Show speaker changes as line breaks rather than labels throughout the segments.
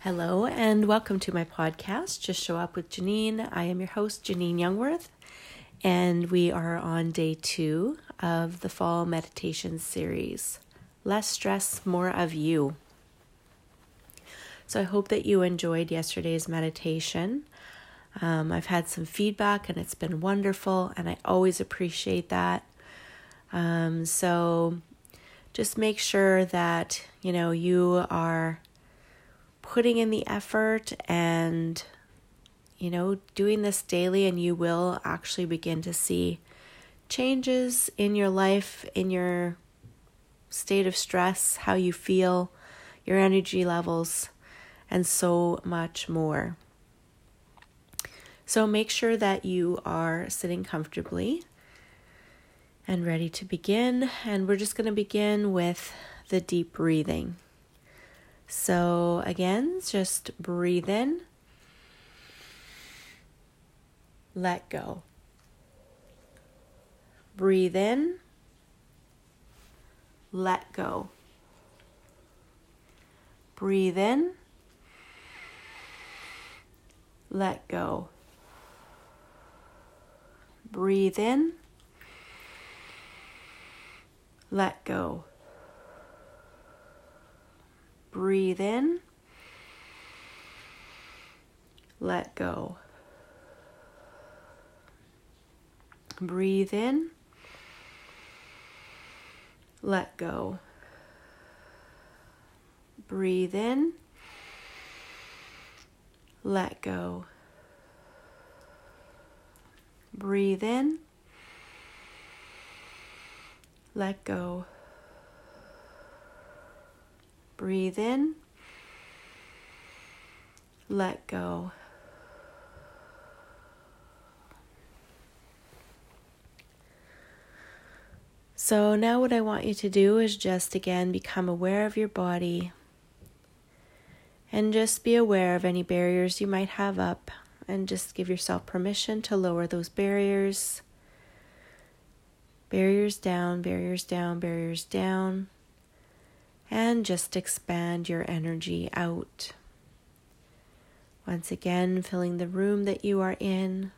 Hello, and welcome to my podcast, Just Show Up with Janine. I am your host, Janine Youngworth, and we are on day two of the fall meditation series Less Stress, More of You. So I hope that you enjoyed yesterday's meditation. Um, I've had some feedback and it's been wonderful, and I always appreciate that. Um, so just make sure that you know you are putting in the effort and you know doing this daily and you will actually begin to see changes in your life in your state of stress how you feel your energy levels and so much more. So make sure that you are sitting comfortably and ready to begin. And we're just going to begin with the deep breathing so, again, just breathe in, let go. Breathe in, let go. Breathe in, let go. Breathe in, let go. Breathe in. Let go. Breathe in. Let go. Breathe in. Let go. Breathe in. Let go. Breathe in, let go. So, now what I want you to do is just again become aware of your body and just be aware of any barriers you might have up and just give yourself permission to lower those barriers. Barriers down, barriers down, barriers down and just expand your energy out. Once again, filling the room that you are in,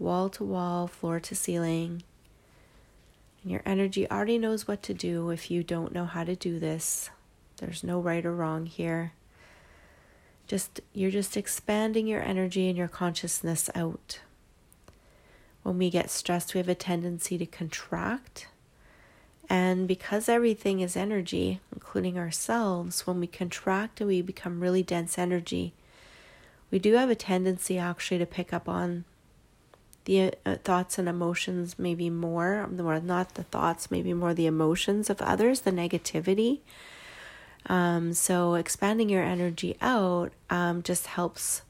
wall to wall, floor to ceiling. And your energy already knows what to do if you don't know how to do this. There's no right or wrong here. Just you're just expanding your energy and your consciousness out. When we get stressed, we have a tendency to contract and because everything is energy, including ourselves, when we contract and we become really dense energy, we do have a tendency actually to pick up on the uh, thoughts and emotions, maybe more, or not the thoughts, maybe more the emotions of others, the negativity. Um, so expanding your energy out um, just helps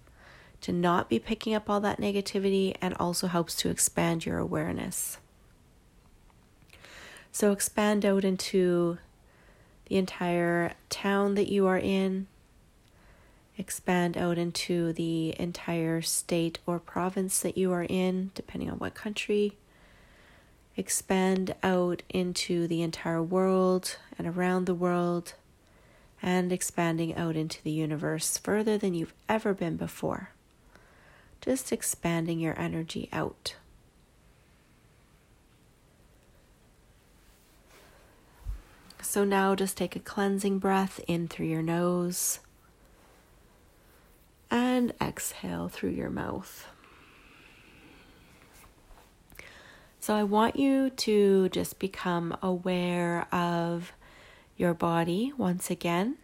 to not be picking up all that negativity and also helps to expand your awareness. So expand out into the entire town that you are in. Expand out into the entire state or province that you are in, depending on what country. Expand out into the entire world and around the world, and expanding out into the universe further than you've ever been before. Just expanding your energy out. So now just take a cleansing breath in through your nose and exhale through your mouth. So I want you to just become aware of your body once again.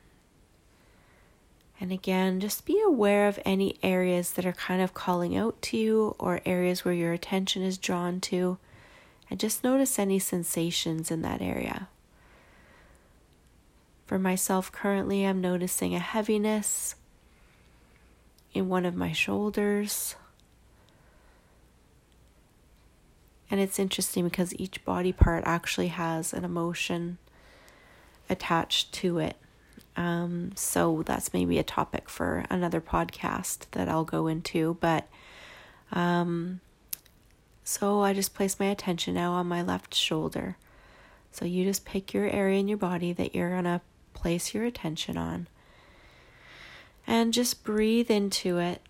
And again, just be aware of any areas that are kind of calling out to you or areas where your attention is drawn to. And just notice any sensations in that area. For myself, currently, I'm noticing a heaviness in one of my shoulders. And it's interesting because each body part actually has an emotion attached to it. Um, so that's maybe a topic for another podcast that I'll go into. But um, so I just place my attention now on my left shoulder. So you just pick your area in your body that you're going to place your attention on. And just breathe into it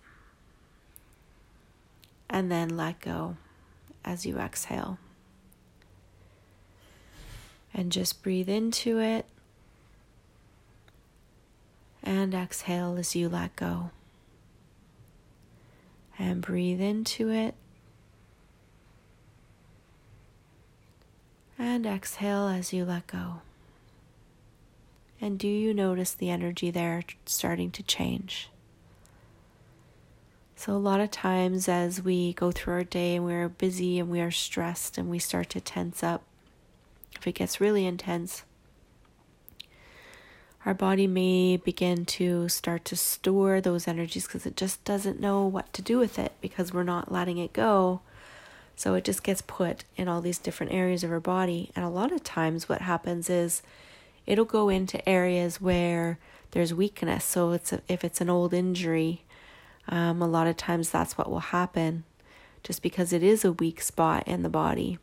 and then let go as you exhale. And just breathe into it and exhale as you let go. And breathe into it and exhale as you let go. And do you notice the energy there starting to change? So, a lot of times as we go through our day and we're busy and we are stressed and we start to tense up, if it gets really intense, our body may begin to start to store those energies because it just doesn't know what to do with it because we're not letting it go. So it just gets put in all these different areas of our body. And a lot of times, what happens is it'll go into areas where there's weakness. So it's a, if it's an old injury, um, a lot of times that's what will happen, just because it is a weak spot in the body.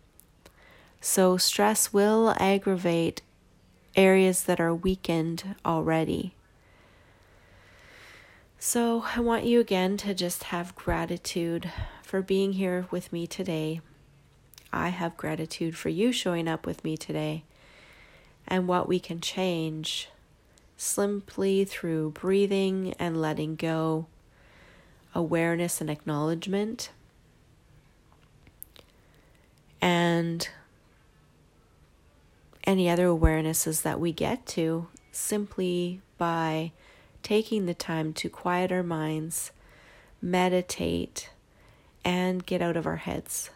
So stress will aggravate areas that are weakened already. So, I want you again to just have gratitude for being here with me today. I have gratitude for you showing up with me today and what we can change simply through breathing and letting go, awareness and acknowledgement, and any other awarenesses that we get to simply by taking the time to quiet our minds, meditate, and get out of our heads.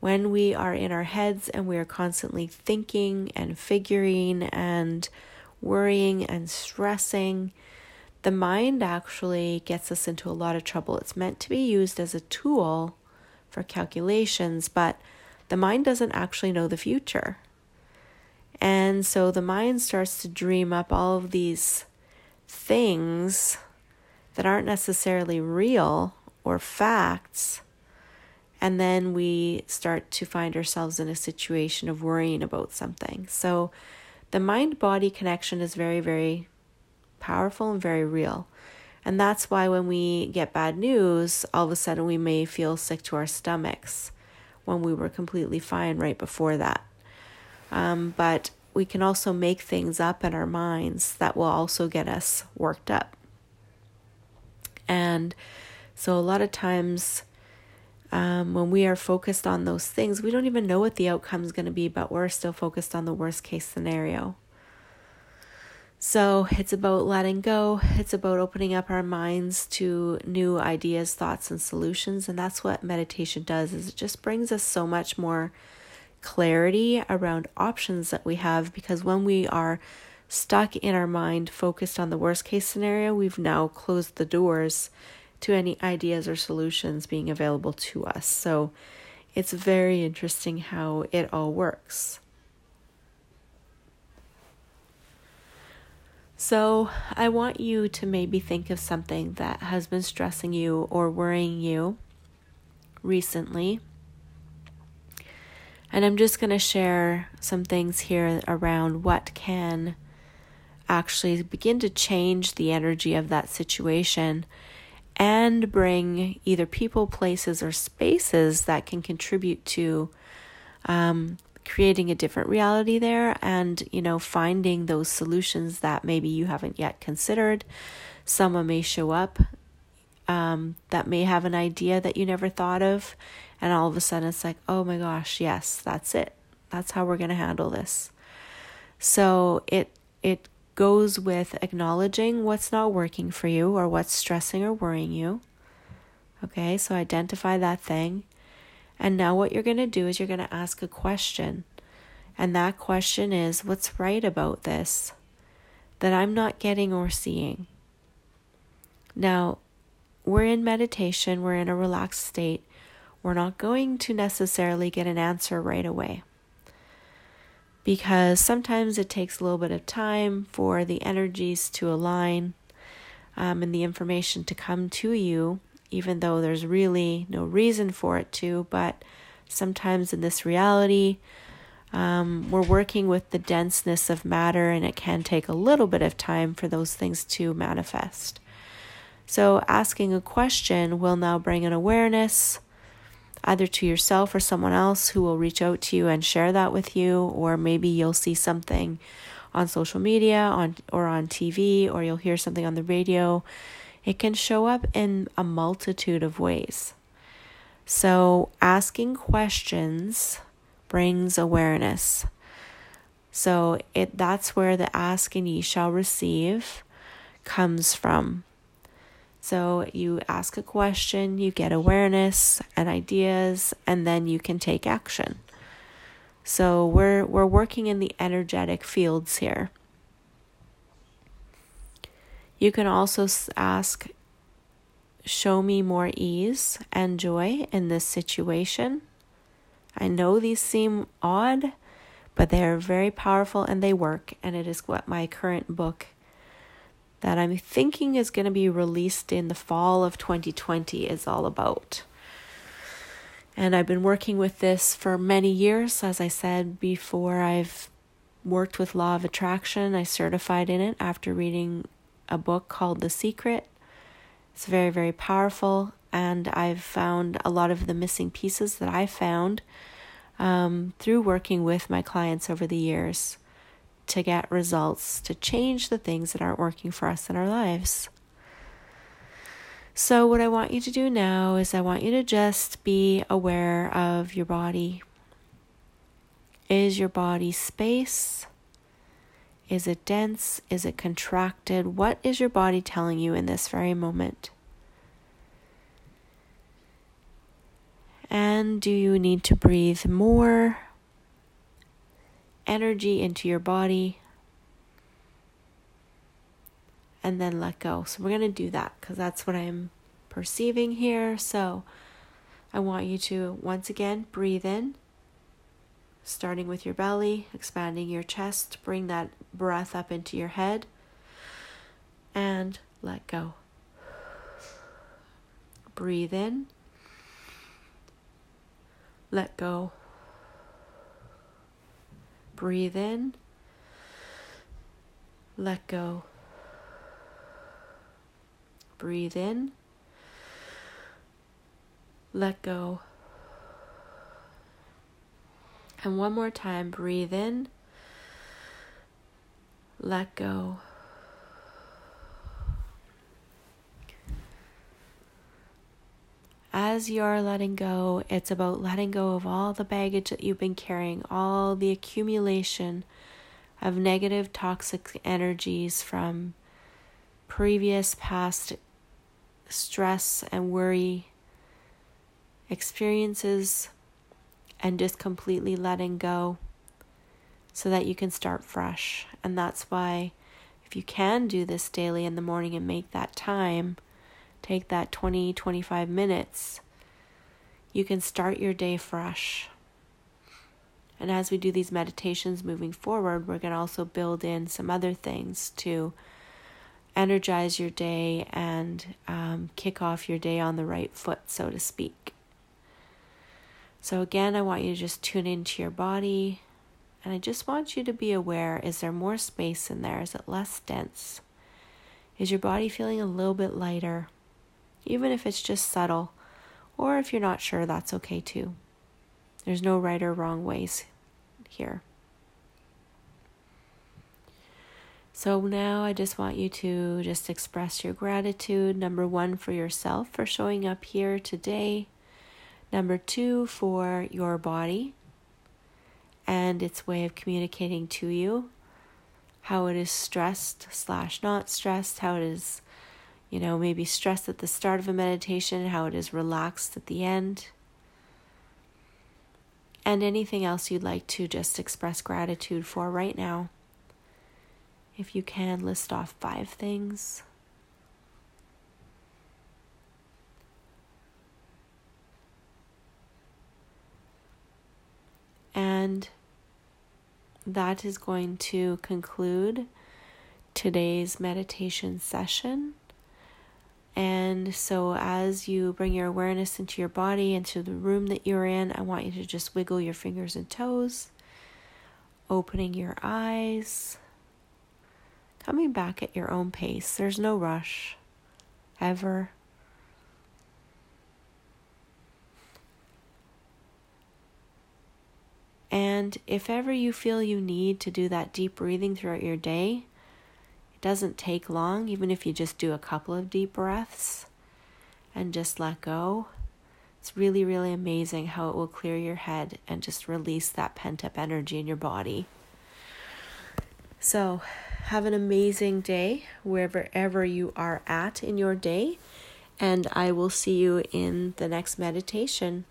When we are in our heads and we are constantly thinking and figuring and worrying and stressing, the mind actually gets us into a lot of trouble. It's meant to be used as a tool for calculations, but the mind doesn't actually know the future. And so the mind starts to dream up all of these things that aren't necessarily real or facts. And then we start to find ourselves in a situation of worrying about something. So the mind body connection is very, very powerful and very real. And that's why when we get bad news, all of a sudden we may feel sick to our stomachs when we were completely fine right before that. Um, but we can also make things up in our minds that will also get us worked up. And so, a lot of times, um, when we are focused on those things, we don't even know what the outcome is going to be, but we're still focused on the worst case scenario. So it's about letting go. It's about opening up our minds to new ideas, thoughts, and solutions. And that's what meditation does. Is it just brings us so much more clarity around options that we have because when we are stuck in our mind focused on the worst case scenario, we've now closed the doors to any ideas or solutions being available to us. So it's very interesting how it all works. So, I want you to maybe think of something that has been stressing you or worrying you recently and I'm just going to share some things here around what can actually begin to change the energy of that situation and bring either people, places, or spaces that can contribute to um, creating a different reality there and, you know, finding those solutions that maybe you haven't yet considered. Someone may show up um, that may have an idea that you never thought of and all of a sudden it's like, oh my gosh, yes, that's it. That's how we're going to handle this. So it it goes with acknowledging what's not working for you or what's stressing or worrying you. Okay, so identify that thing. And now what you're going to do is you're going to ask a question. And that question is what's right about this that I'm not getting or seeing? Now, we're in meditation, we're in a relaxed state we're not going to necessarily get an answer right away. Because sometimes it takes a little bit of time for the energies to align um, and the information to come to you, even though there's really no reason for it to. But sometimes in this reality, Um, we're working with the denseness of matter, and it can take a little bit of time for those things to manifest. So, asking a question will now bring an awareness either to yourself or someone else who will reach out to you and share that with you, or maybe you'll see something on social media on or on TV or you'll hear something on the radio. It can show up in a multitude of ways. So, asking questions brings awareness. So, it that's where the ask and ye shall receive comes from. So, you ask a question, you get awareness and ideas, and then you can take action. So, we're we're working in the energetic fields here. You can also ask show me more ease and joy in this situation. I know these seem odd, but they are very powerful and they work, and it is what my current book that I'm thinking is going to be released in the fall of 2020 is all about. And I've been working with this for many years. As I said before, I've worked with Law of Attraction. I certified in it after reading a book called The Secret it's very, very powerful, and I've found a lot of the missing pieces that I found um, through working with my clients over the years to get results, to change the things that aren't working for us in our lives. So, what I want you to do now is I want you to just be aware of your body. Is your body space? Is it dense? Is it contracted? What is your body telling you in this very moment? And do you need to breathe more energy into your body? And then let go. So, we're going to do that because that's what I'm perceiving here. So, I want you to once again breathe in starting with your belly, expanding your chest, bring that breath up into your head, and let go. Breathe in, let go. Breathe in, let go. Breathe in, let go. And one more time, breathe in, let go. As you are letting go, it's about letting go of all the baggage that you've been carrying, all the accumulation of negative, toxic energies from previous past stress and worry experiences and just completely letting go so that you can start fresh. And that's why, if you can do this daily in the morning and make that time, take that 20, 25 minutes, you can start your day fresh. And as we do these meditations moving forward, we're going to also build in some other things to energize your day and um, kick off your day on the right foot, so to speak. So, again, I want you to just tune into your body. And I just want you to be aware is there more space in there? Is it less dense? Is your body feeling a little bit lighter? Even if it's just subtle. Or if you're not sure, that's okay too. There's no right or wrong ways here. So now I just want you to just express your gratitude, number one, for yourself for showing up here today Number two, for your body and its way of communicating to you how it is stressed slash not stressed, how it is, you know, maybe stressed at the start of a meditation, how it is relaxed at the end. And anything else you'd like to just express gratitude for right now. If you can, list off five things. And that is going to conclude today's meditation session. And so, as you bring your awareness into your body, into the room that you're in, I want you to just wiggle your fingers and toes. opening your eyes, coming back at your own pace. There's no rush, ever. And if ever you feel you need to do that deep breathing throughout your day, doesn't take long, even if you just do a couple of deep breaths and just let go. It's really, really amazing how it will clear your head and just release that pent up energy in your body. So, have an amazing day wherever you are at in your day, and I will see you in the next meditation.